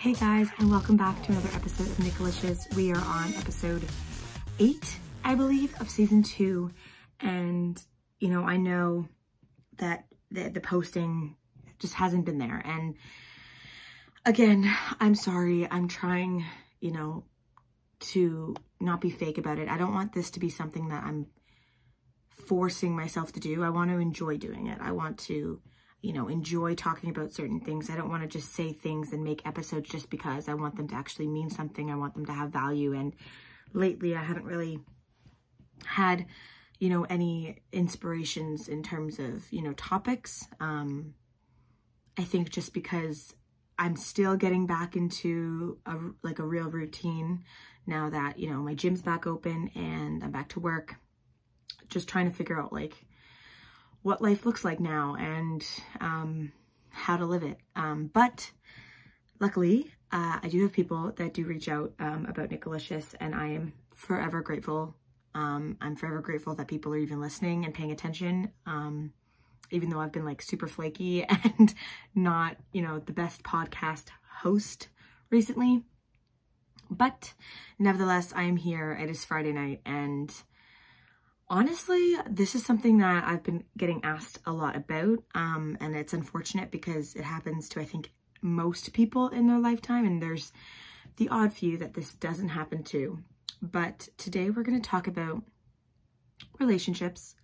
Hey guys, and welcome back to another episode of Nicolicious. We are on episode eight, I believe, of season two. And, you know, I know that the, the posting just hasn't been there. And again, I'm sorry. I'm trying, you know, to not be fake about it. I don't want this to be something that I'm forcing myself to do. I want to enjoy doing it. I want to you know, enjoy talking about certain things. I don't want to just say things and make episodes just because I want them to actually mean something. I want them to have value. And lately I haven't really had, you know, any inspirations in terms of, you know, topics. Um, I think just because I'm still getting back into a, like a real routine now that, you know, my gym's back open and I'm back to work, just trying to figure out like, what life looks like now and um, how to live it. Um, but luckily, uh, I do have people that do reach out um, about Nicolicious, and I am forever grateful. Um, I'm forever grateful that people are even listening and paying attention. Um, even though I've been like super flaky and not, you know, the best podcast host recently. But nevertheless, I am here. It is Friday night and Honestly, this is something that I've been getting asked a lot about, um, and it's unfortunate because it happens to, I think, most people in their lifetime, and there's the odd few that this doesn't happen to. But today we're going to talk about relationships,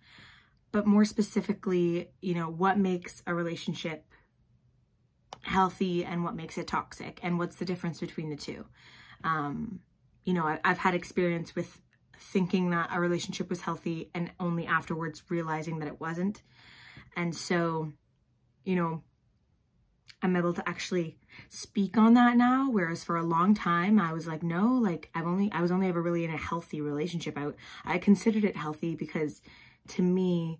but more specifically, you know, what makes a relationship healthy and what makes it toxic, and what's the difference between the two. Um, you know, I, I've had experience with thinking that a relationship was healthy and only afterwards realizing that it wasn't. And so, you know, I'm able to actually speak on that now. Whereas for a long time, I was like, no, like I've only, I was only ever really in a healthy relationship. I, I considered it healthy because to me,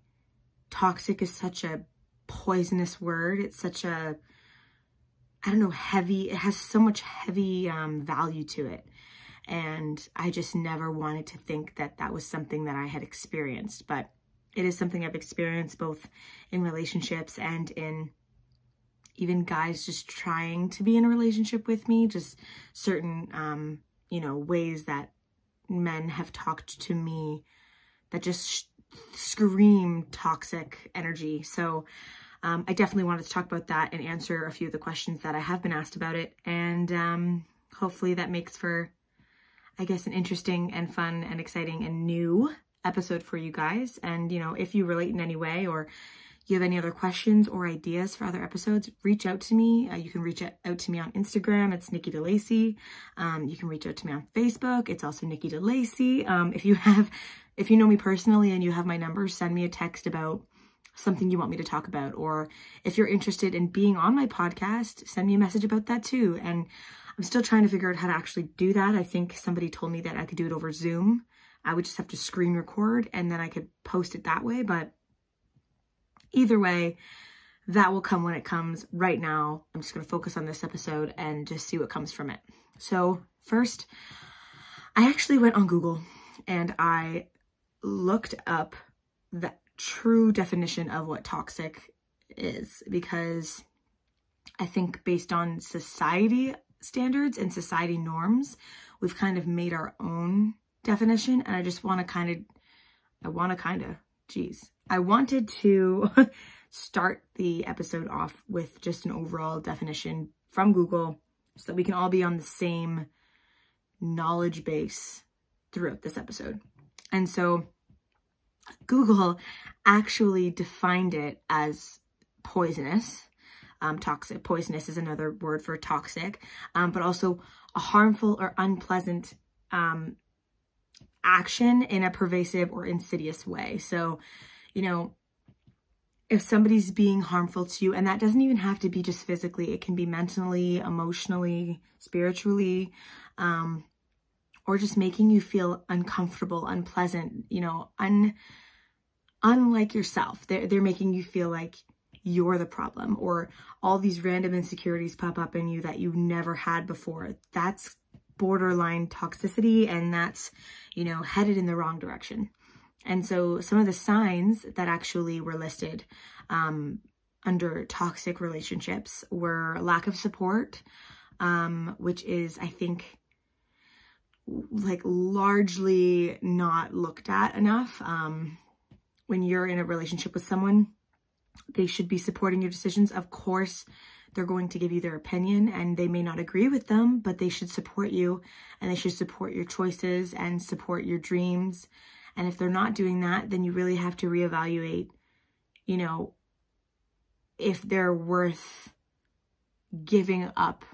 toxic is such a poisonous word. It's such a, I don't know, heavy, it has so much heavy um, value to it. And I just never wanted to think that that was something that I had experienced. But it is something I've experienced both in relationships and in even guys just trying to be in a relationship with me, just certain, um, you know, ways that men have talked to me that just scream toxic energy. So um, I definitely wanted to talk about that and answer a few of the questions that I have been asked about it. And um, hopefully that makes for I guess, an interesting and fun and exciting and new episode for you guys. And, you know, if you relate in any way or you have any other questions or ideas for other episodes, reach out to me. Uh, you can reach out to me on Instagram. It's Nikki DeLacy. Um, you can reach out to me on Facebook. It's also Nikki DeLacy. Um, if you have, if you know me personally and you have my number, send me a text about something you want me to talk about. Or if you're interested in being on my podcast, send me a message about that too. And I'm still trying to figure out how to actually do that. I think somebody told me that I could do it over Zoom. I would just have to screen record and then I could post it that way. But either way, that will come when it comes. Right now, I'm just going to focus on this episode and just see what comes from it. So, first, I actually went on Google and I looked up the true definition of what toxic is because I think based on society standards and society norms, we've kind of made our own definition. And I just want to kind of, I want to kind of, geez, I wanted to start the episode off with just an overall definition from Google so that we can all be on the same knowledge base throughout this episode. And so Google actually defined it as poisonous um, toxic. Poisonous is another word for toxic, um, but also a harmful or unpleasant um, action in a pervasive or insidious way. So, you know, if somebody's being harmful to you, and that doesn't even have to be just physically, it can be mentally, emotionally, spiritually, um, or just making you feel uncomfortable, unpleasant, you know, un unlike yourself. They're, they're making you feel like you're the problem or all these random insecurities pop up in you that you never had before. That's borderline toxicity and that's, you know, headed in the wrong direction. And so some of the signs that actually were listed um, under toxic relationships were lack of support, um, which is, I think, like largely not looked at enough. Um, when you're in a relationship with someone, they should be supporting your decisions. Of course, they're going to give you their opinion and they may not agree with them, but they should support you and they should support your choices and support your dreams. And if they're not doing that, then you really have to reevaluate, you know, if they're worth giving up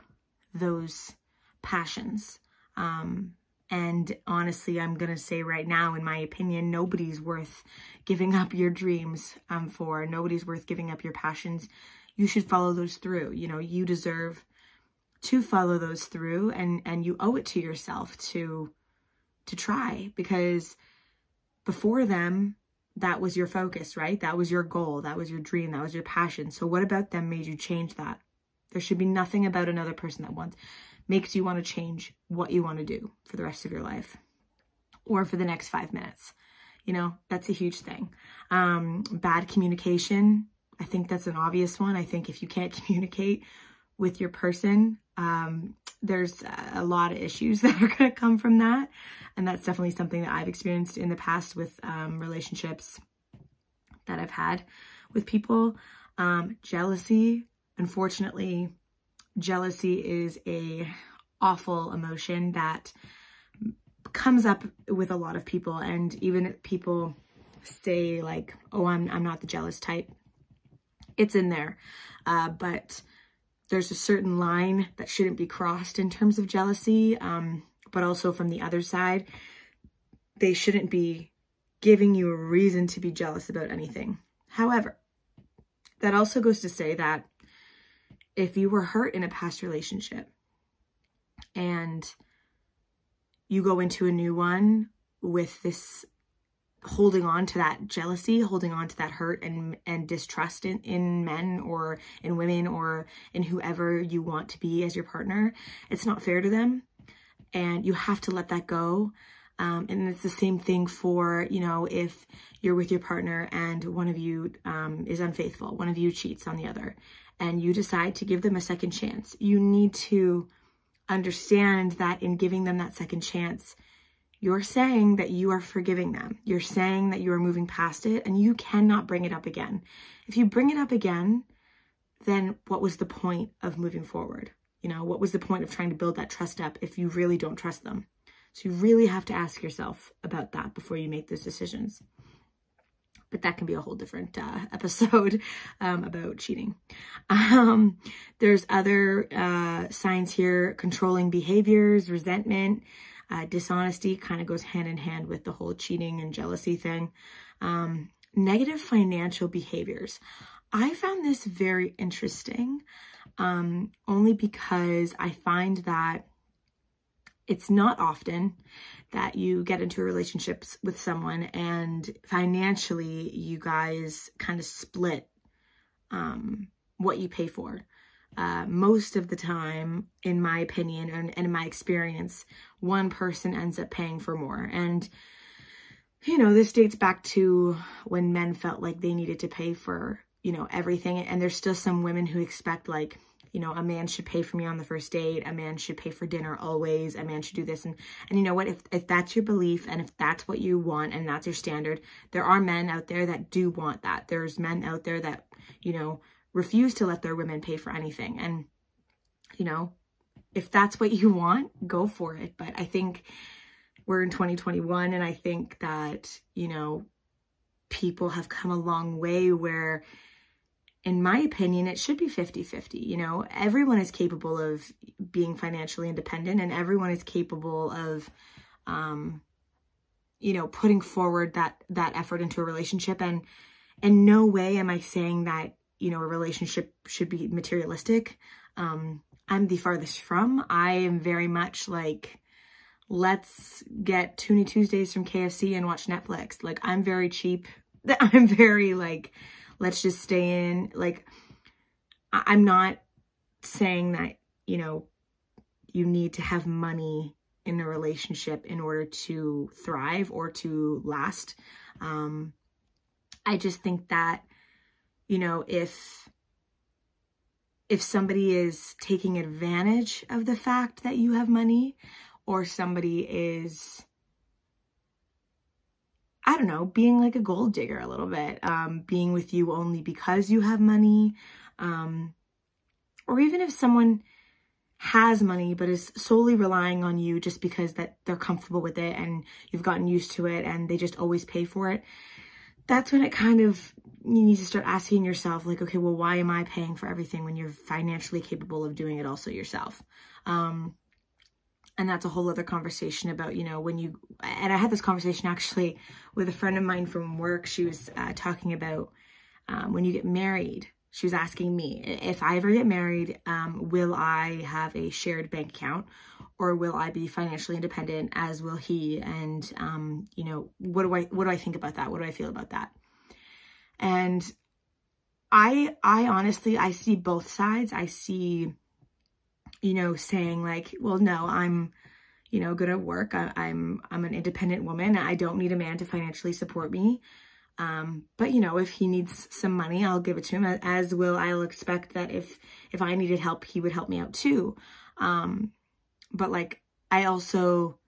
those passions. Um, and honestly, I'm going to say right now, in my opinion, nobody's worth giving up your dreams um, for. Nobody's worth giving up your passions. You should follow those through. You know, you deserve to follow those through and, and you owe it to yourself to, to try because before them, that was your focus, right? That was your goal. That was your dream. That was your passion. So what about them made you change that? There should be nothing about another person that wants makes you want to change what you want to do for the rest of your life or for the next five minutes. You know, that's a huge thing. Um, bad communication. I think that's an obvious one. I think if you can't communicate with your person, um, there's a lot of issues that are going to come from that. And that's definitely something that I've experienced in the past with um, relationships that I've had with people. Um, jealousy, unfortunately, jealousy is a awful emotion that comes up with a lot of people and even people say like oh i'm i'm not the jealous type it's in there. Uh, but there's a certain line that shouldn't be crossed in terms of jealousy um, but also from the other side they shouldn't be giving you a reason to be jealous about anything. However that also goes to say that if you were hurt in a past relationship and you go into a new one with this holding on to that jealousy, holding on to that hurt and and distrust in, in men or in women or in whoever you want to be as your partner, it's not fair to them. And you have to let that go. Um, and it's the same thing for, you know, if you're with your partner and one of you um, is unfaithful, one of you cheats on the other, and you decide to give them a second chance, you need to understand that in giving them that second chance, you're saying that you are forgiving them. You're saying that you are moving past it and you cannot bring it up again. If you bring it up again, then what was the point of moving forward? You know, what was the point of trying to build that trust up if you really don't trust them? So you really have to ask yourself about that before you make those decisions but that can be a whole different uh, episode um, about cheating. Um, there's other uh, signs here, controlling behaviors, resentment, uh, dishonesty kind of goes hand in hand with the whole cheating and jealousy thing. Um, negative financial behaviors. I found this very interesting um, only because I find that it's not often that you get into relationships with someone and financially you guys kind of split um, what you pay for. Uh, most of the time, in my opinion and, and in my experience, one person ends up paying for more. And, you know, this dates back to when men felt like they needed to pay for, you know, everything. And there's still some women who expect like, you know, a man should pay for me on the first date. A man should pay for dinner always. A man should do this. And, and you know what? If, if that's your belief and if that's what you want and that's your standard, there are men out there that do want that. There's men out there that, you know, refuse to let their women pay for anything. And, you know, if that's what you want, go for it. But I think we're in 2021 and I think that, you know, people have come a long way where in my opinion, it should be 50 50. You know, everyone is capable of being financially independent and everyone is capable of, um, you know, putting forward that, that effort into a relationship. And in no way am I saying that, you know, a relationship should be materialistic. Um, I'm the farthest from. I am very much like, let's get Toonie Tuesdays from KFC and watch Netflix. Like, I'm very cheap. I'm very like, let's just stay in. Like, I'm not saying that, you know, you need to have money in a relationship in order to thrive or to last. Um, I just think that, you know, if if somebody is taking advantage of the fact that you have money or somebody is I don't know, being like a gold digger a little bit, um, being with you only because you have money, um, or even if someone has money but is solely relying on you just because that they're comfortable with it and you've gotten used to it and they just always pay for it that's when it kind of you need to start asking yourself like okay well why am i paying for everything when you're financially capable of doing it also yourself? Um, and that's a whole other conversation about you know when you and i had this conversation actually with a friend of mine from work. She was uh, talking about um, when you get married she was asking me if i ever get married um, will i have a shared bank account or will i be financially independent as will he? And um, you know what do i what do i think about that? What do i feel about that? And i i honestly i see both sides. I see you know, saying like, well, no, I'm, you know, good at work. I, I'm, I'm an independent woman. I don't need a man to financially support me. Um, but you know, if he needs some money, I'll give it to him as will I'll expect that if, if I needed help, he would help me out too. Um, but like, I also,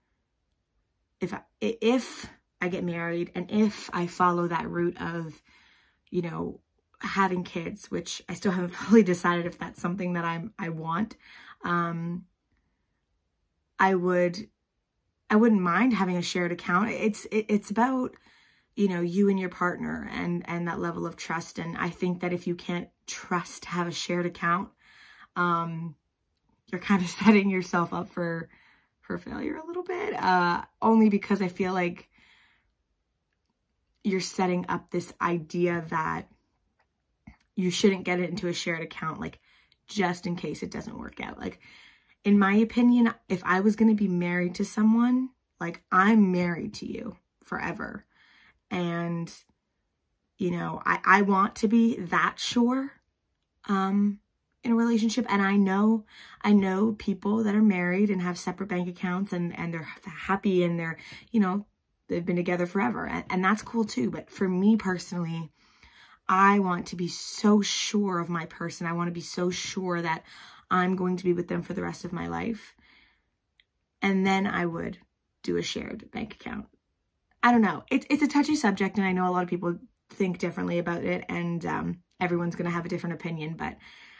if, I, if I get married and if I follow that route of, you know, having kids, which I still haven't fully decided if that's something that I'm, I want um, I would, I wouldn't mind having a shared account. It's, it, it's about, you know, you and your partner and, and that level of trust. And I think that if you can't trust to have a shared account, um, you're kind of setting yourself up for, for failure a little bit, uh, only because I feel like you're setting up this idea that you shouldn't get it into a shared account. Like just in case it doesn't work out. Like, in my opinion, if I was going to be married to someone, like, I'm married to you forever. And, you know, I, I want to be that sure um, in a relationship. And I know, I know people that are married and have separate bank accounts and, and they're happy and they're, you know, they've been together forever. And, and that's cool too. But for me personally, I want to be so sure of my person. I want to be so sure that I'm going to be with them for the rest of my life. And then I would do a shared bank account. I don't know. It's it's a touchy subject, and I know a lot of people think differently about it, and um, everyone's going to have a different opinion. But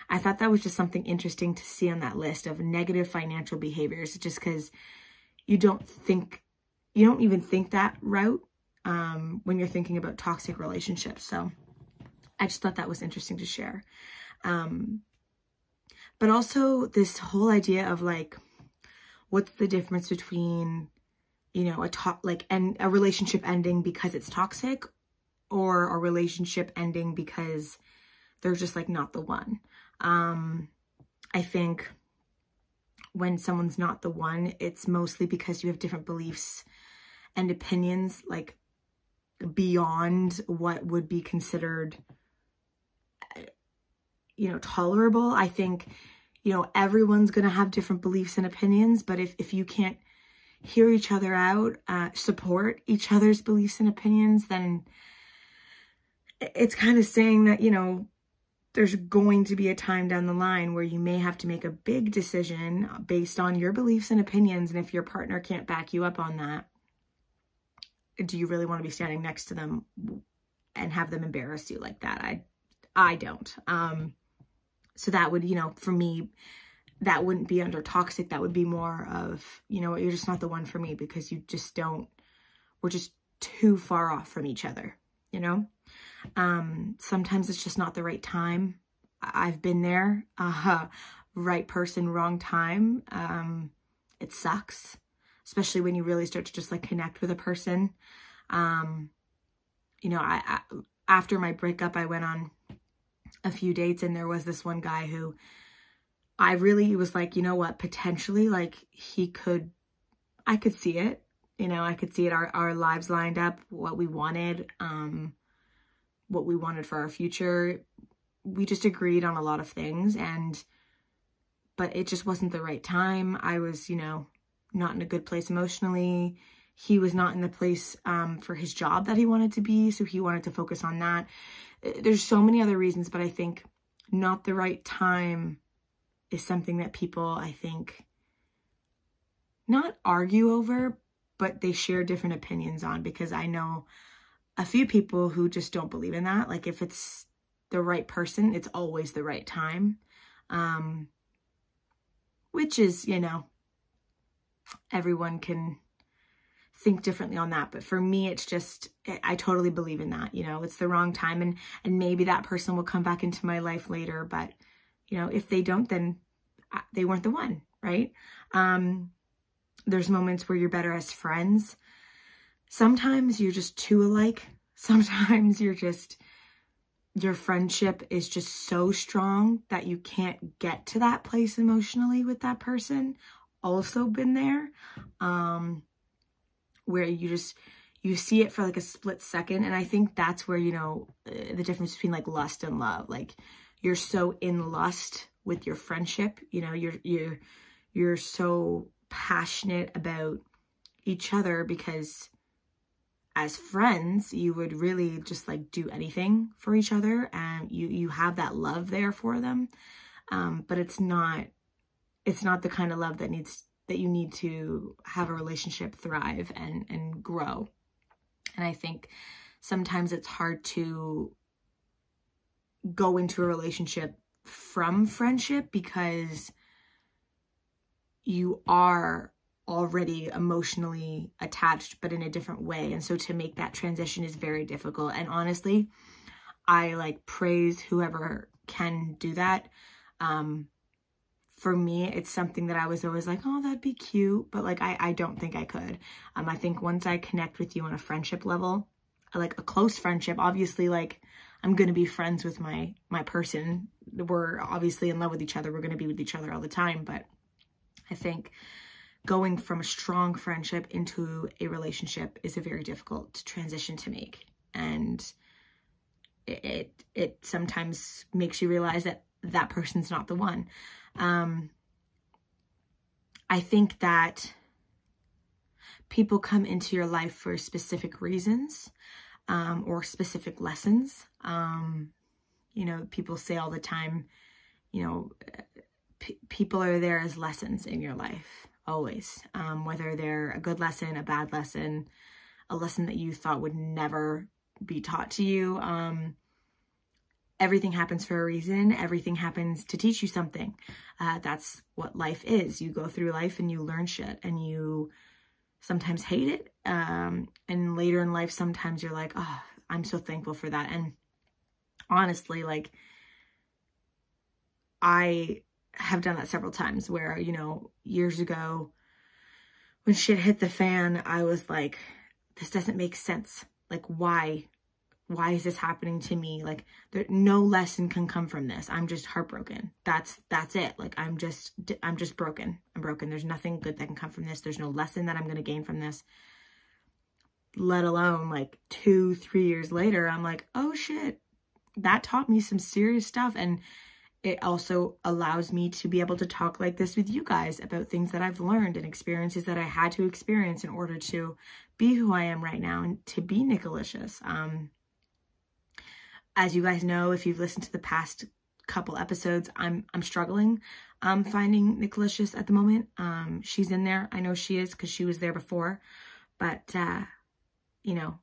I thought that was just something interesting to see on that list of negative financial behaviors, just because you don't think, you don't even think that route um, when you're thinking about toxic relationships. So I just thought that was interesting to share. Um, but also this whole idea of like, what's the difference between, you know, a top like and a relationship ending because it's toxic or a relationship ending because they're just like not the one. Um, I think when someone's not the one, it's mostly because you have different beliefs and opinions, like beyond what would be considered you know, tolerable. I think, you know, everyone's going to have different beliefs and opinions, but if, if you can't hear each other out, uh, support each other's beliefs and opinions, then it's kind of saying that, you know, there's going to be a time down the line where you may have to make a big decision based on your beliefs and opinions. And if your partner can't back you up on that, do you really want to be standing next to them and have them embarrass you like that? I, I don't. Um, so that would, you know, for me, that wouldn't be under toxic. That would be more of, you know, you're just not the one for me because you just don't, we're just too far off from each other, you know? Um, sometimes it's just not the right time. I've been there. Uh, right person, wrong time. Um, it sucks, especially when you really start to just like connect with a person. Um, you know, I, I after my breakup, I went on a few dates and there was this one guy who I really was like, you know what, potentially like he could, I could see it, you know, I could see it, our, our lives lined up, what we wanted, um, what we wanted for our future. We just agreed on a lot of things and, but it just wasn't the right time. I was, you know, not in a good place emotionally. He was not in the place um, for his job that he wanted to be. So he wanted to focus on that there's so many other reasons, but I think not the right time is something that people, I think, not argue over, but they share different opinions on because I know a few people who just don't believe in that. Like if it's the right person, it's always the right time. Um, which is, you know, everyone can think differently on that but for me it's just i totally believe in that you know it's the wrong time and and maybe that person will come back into my life later but you know if they don't then they weren't the one right? Um there's moments where you're better as friends. Sometimes you're just too alike. Sometimes you're just your friendship is just so strong that you can't get to that place emotionally with that person. Also been there. Um where you just you see it for like a split second and i think that's where you know uh, the difference between like lust and love. Like you're so in lust with your friendship you know you're you're you're so passionate about each other because as friends you would really just like do anything for each other and you you have that love there for them. Um but it's not it's not the kind of love that needs that you need to have a relationship thrive and and grow. And i think sometimes it's hard to go into a relationship from friendship because you are already emotionally attached but in a different way. And so to make that transition is very difficult. And honestly i like praise whoever can do that. Um for me, it's something that I was always like, oh, that'd be cute. But like, I, I don't think I could. Um, I think once I connect with you on a friendship level, like a close friendship, obviously, like I'm going to be friends with my, my person. We're obviously in love with each other. We're going to be with each other all the time. But I think going from a strong friendship into a relationship is a very difficult transition to make. And it, it, it sometimes makes you realize that that person's not the one. Um, I think that people come into your life for specific reasons um, or specific lessons. Um, you know, people say all the time, you know, people are there as lessons in your life, always. Um, whether they're a good lesson, a bad lesson, a lesson that you thought would never be taught to you. Um, everything happens for a reason. Everything happens to teach you something. Uh, that's what life is. You go through life and you learn shit and you sometimes hate it. Um, and later in life, sometimes you're like, oh, I'm so thankful for that. And honestly, like, I have done that several times where, you know, years ago, when shit hit the fan, I was like, this doesn't make sense. Like, why? Why is this happening to me? Like there no lesson can come from this. I'm just heartbroken. That's that's it. Like i'm just i'm just broken. I'm broken. There's nothing good that can come from this. There's no lesson that i'm going to gain from this. Let alone like two three years later i'm like oh shit. That taught me some serious stuff. And it also allows me to be able to talk like this with you guys about things that I've learned and experiences that I had to experience in order to be who I am right now and to be Nicolicious. Um, as you guys know, if you've listened to the past couple episodes, I'm I'm struggling um finding Nicolicious at the moment. Um she's in there. I know she is because she was there before. But uh, you know,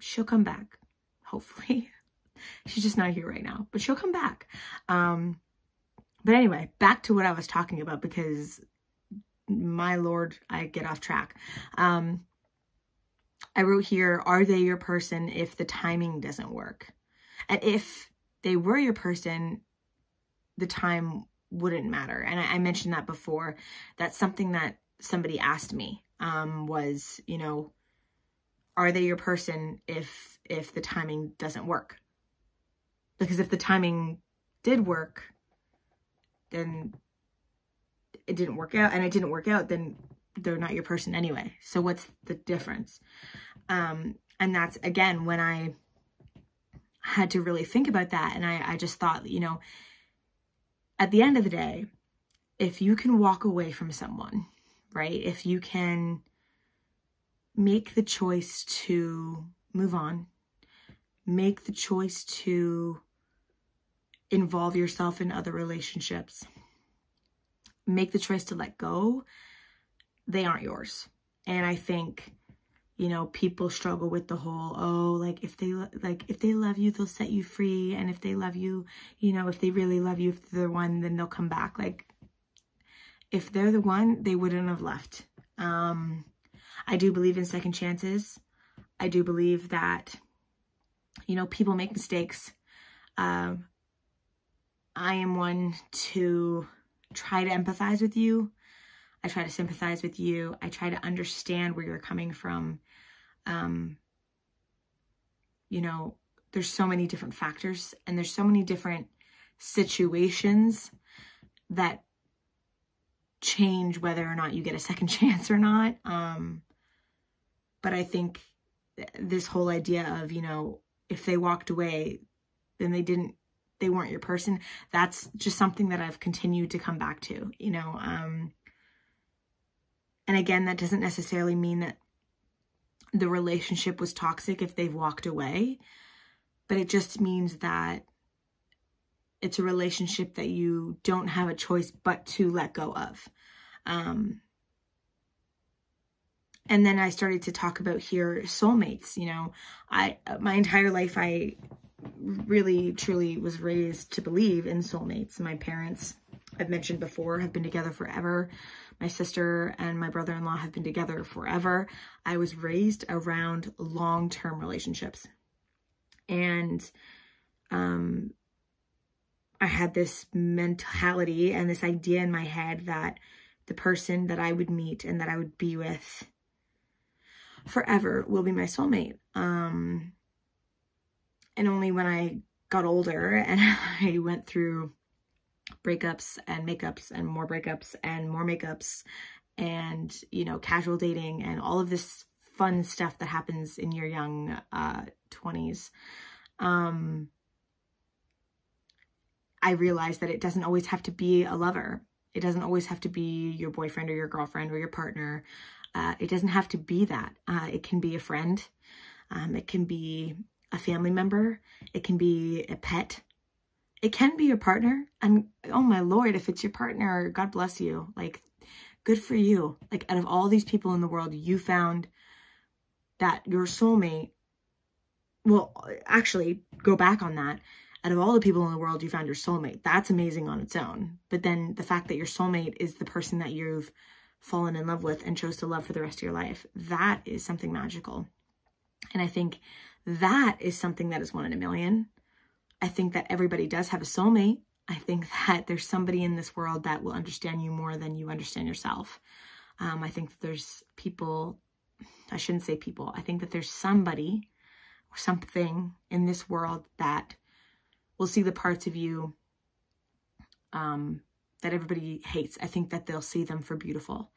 she'll come back, hopefully. she's just not here right now, but she'll come back. Um but anyway, back to what I was talking about because my lord, I get off track. Um I wrote here, are they your person if the timing doesn't work? And if they were your person, the time wouldn't matter. And I, I mentioned that before. That's something that somebody asked me um, was, you know, are they your person if if the timing doesn't work? Because if the timing did work, then it didn't work out and it didn't work out, then they're not your person anyway. So what's the difference? Um, and that's again when I had to really think about that. And I, I just thought, you know, at the end of the day, if you can walk away from someone, right? If you can make the choice to move on, make the choice to involve yourself in other relationships, make the choice to let go, they aren't yours. And I think, you know, people struggle with the whole, oh, like if they like if they love you, they'll set you free, and if they love you, you know, if they really love you, if they're the one, then they'll come back. Like if they're the one, they wouldn't have left. Um, I do believe in second chances. I do believe that, you know, people make mistakes. Um, I am one to try to empathize with you. I try to sympathize with you. I try to understand where you're coming from. Um, you know, there's so many different factors and there's so many different situations that change whether or not you get a second chance or not. Um, but I think this whole idea of, you know, if they walked away, then they didn't, they weren't your person. That's just something that I've continued to come back to, you know. Um, and again, that doesn't necessarily mean that the relationship was toxic if they've walked away, but it just means that it's a relationship that you don't have a choice but to let go of. Um, and then I started to talk about here soulmates. You know, I my entire life I really truly was raised to believe in soulmates. My parents, I've mentioned before, have been together forever. My sister and my brother-in-law have been together forever. I was raised around long-term relationships. And um I had this mentality and this idea in my head that the person that I would meet and that I would be with forever will be my soulmate. Um, and only when I got older and I went through breakups and makeups and more breakups and more makeups and, you know, casual dating and all of this fun stuff that happens in your young uh, 20s. Um, I realized that it doesn't always have to be a lover. It doesn't always have to be your boyfriend or your girlfriend or your partner. Uh, it doesn't have to be that. Uh, it can be a friend. Um, it can be a family member. It can be a pet. It can be your partner. And oh my Lord, if it's your partner, God bless you. Like, good for you. Like, out of all these people in the world, you found that your soulmate. Well, actually, go back on that out of all the people in the world, you found your soulmate. That's amazing on its own. But then the fact that your soulmate is the person that you've fallen in love with and chose to love for the rest of your life, that is something magical. And I think that is something that is one in a million. I think that everybody does have a soulmate. I think that there's somebody in this world that will understand you more than you understand yourself. Um, I think that there's people, I shouldn't say people, I think that there's somebody or something in this world that will see the parts of you um, that everybody hates. I think that they'll see them for beautiful.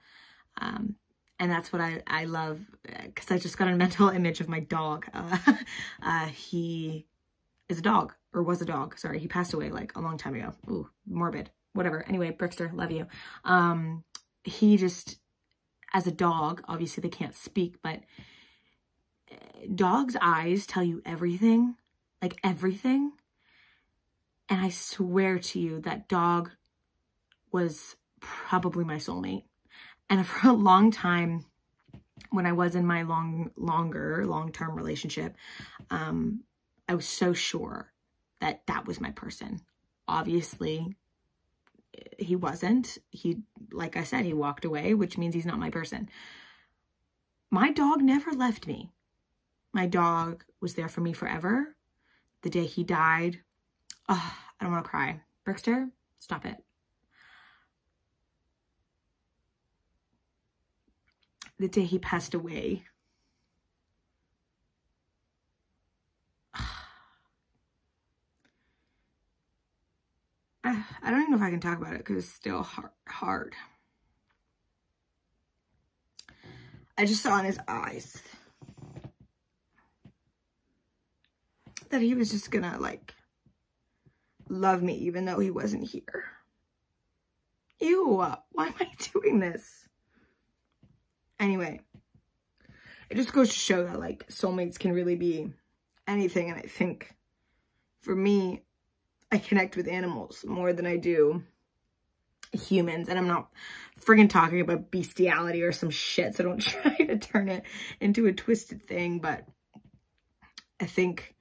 Um, and that's what I, I love because I just got a mental image of my dog. Uh, uh, he is a dog or was a dog. Sorry, he passed away like a long time ago. Ooh, morbid. Whatever. Anyway, Brickster, love you. Um, he just, as a dog, obviously they can't speak, but eh, dogs' eyes tell you everything, like everything. And I swear to you, that dog was probably my soulmate. And for a long time, when I was in my long, longer, long-term relationship, um, I was so sure that that was my person. Obviously, he wasn't. He, like I said, he walked away, which means he's not my person. My dog never left me. My dog was there for me forever. The day he died, oh, I don't want to cry. Brickster, stop it. The day he passed away, I don't even know if I can talk about it because it's still hard. I just saw in his eyes that he was just gonna like love me even though he wasn't here. Ew, why am I doing this? Anyway, it just goes to show that like soulmates can really be anything. And I think for me, I connect with animals more than I do humans. And I'm not friggin' talking about bestiality or some shit, so don't try to turn it into a twisted thing. But I think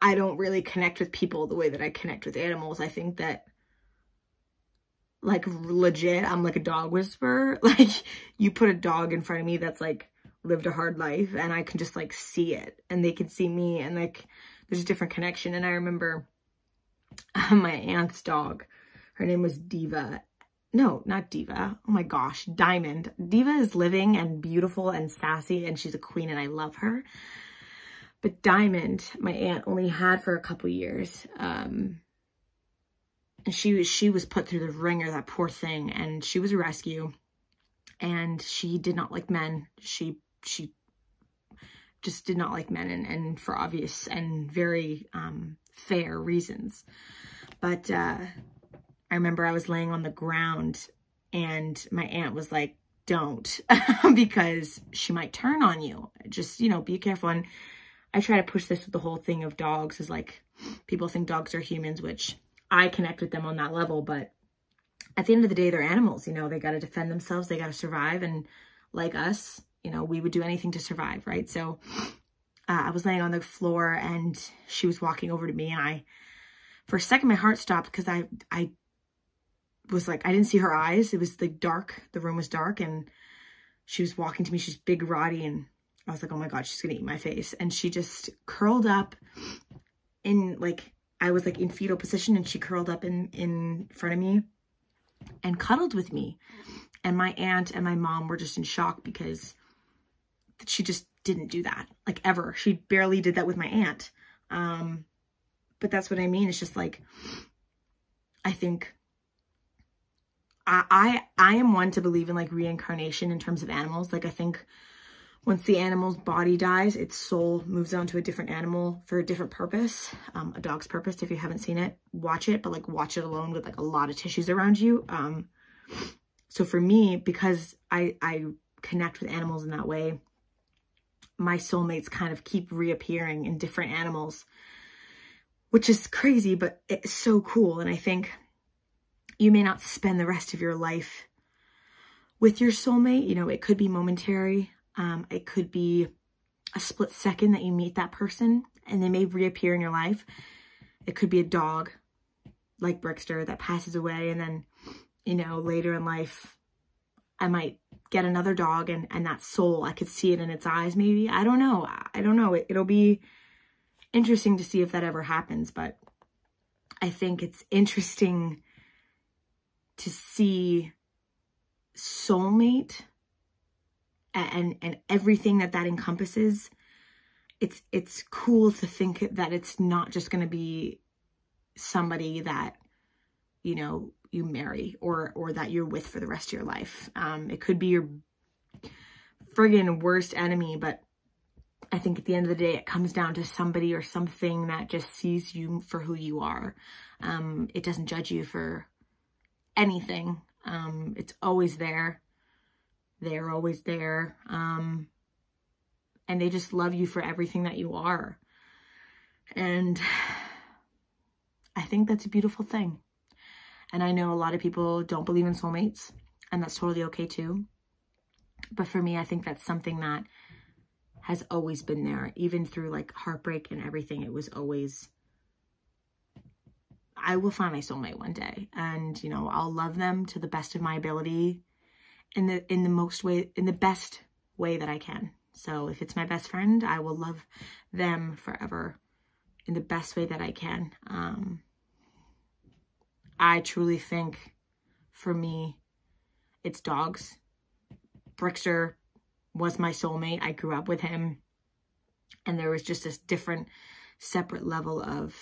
I don't really connect with people the way that I connect with animals. I think that like legit, I'm like a dog whisperer. Like you put a dog in front of me that's like lived a hard life and I can just like see it and they can see me and like there's a different connection. And I remember my aunt's dog, her name was Diva. No, not Diva. Oh my gosh, Diamond. Diva is living and beautiful and sassy and she's a queen and I love her. But Diamond, my aunt only had for a couple years. Um, and she was, she was put through the ringer, that poor thing. And she was a rescue and she did not like men. She, she just did not like men and, and for obvious and very, um, fair reasons. But, uh, I remember I was laying on the ground and my aunt was like, don't, because she might turn on you. Just, you know, be careful. And I try to push this with the whole thing of dogs is like, people think dogs are humans, which I connect with them on that level, but at the end of the day, they're animals, you know, they got to defend themselves, they got to survive. And like us, you know, we would do anything to survive, right? So uh, I was laying on the floor and she was walking over to me and I, for a second, my heart stopped because I, I was like, I didn't see her eyes. It was like dark. The room was dark and she was walking to me. She's big, Roddy. And I was like, oh my God, she's going to eat my face. And she just curled up in like, I was like in fetal position and she curled up in, in front of me and cuddled with me. And my aunt and my mom were just in shock because she just didn't do that like ever. She barely did that with my aunt. Um, but that's what I mean. It's just like, I think I, I, I am one to believe in like reincarnation in terms of animals. Like I think once the animal's body dies, its soul moves on to a different animal for a different purpose, um, a dog's purpose. If you haven't seen it, watch it, but like watch it alone with like a lot of tissues around you. Um, so for me, because I, I connect with animals in that way, my soulmates kind of keep reappearing in different animals, which is crazy, but it's so cool. And I think you may not spend the rest of your life with your soulmate. You know, it could be momentary. Um, it could be a split second that you meet that person and they may reappear in your life. It could be a dog like Brickster that passes away and then, you know, later in life, I might get another dog and, and that soul, I could see it in its eyes maybe. I don't know. I don't know. It, it'll be interesting to see if that ever happens, but I think it's interesting to see soulmate and and everything that that encompasses it's it's cool to think that it's not just going to be somebody that you know you marry or or that you're with for the rest of your life um it could be your friggin worst enemy but i think at the end of the day it comes down to somebody or something that just sees you for who you are um it doesn't judge you for anything. Um, it's always there. They're always there. Um, and they just love you for everything that you are. And I think that's a beautiful thing. And I know a lot of people don't believe in soulmates, and that's totally okay too. But for me, I think that's something that has always been there, even through like heartbreak and everything. It was always I will find my soulmate one day and, you know, I'll love them to the best of my ability in the, in the most way, in the best way that I can. So if it's my best friend, I will love them forever in the best way that I can. Um, I truly think for me, it's dogs. Brickster was my soulmate. I grew up with him. And there was just this different, separate level of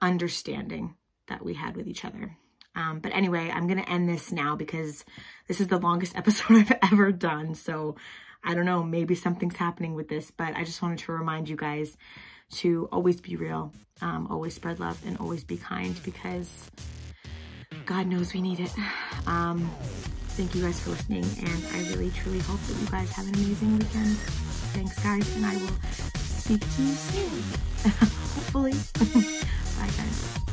understanding that we had with each other. Um, but anyway, I'm going to end this now because this is the longest episode I've ever done. So I don't know, maybe something's happening with this, but I just wanted to remind you guys to always be real, um, always spread love, and always be kind because God knows we need it. Um, thank you guys for listening, and I really, truly hope that you guys have an amazing weekend. Thanks, guys, and I will speak to you soon. hopefully. Bye guys.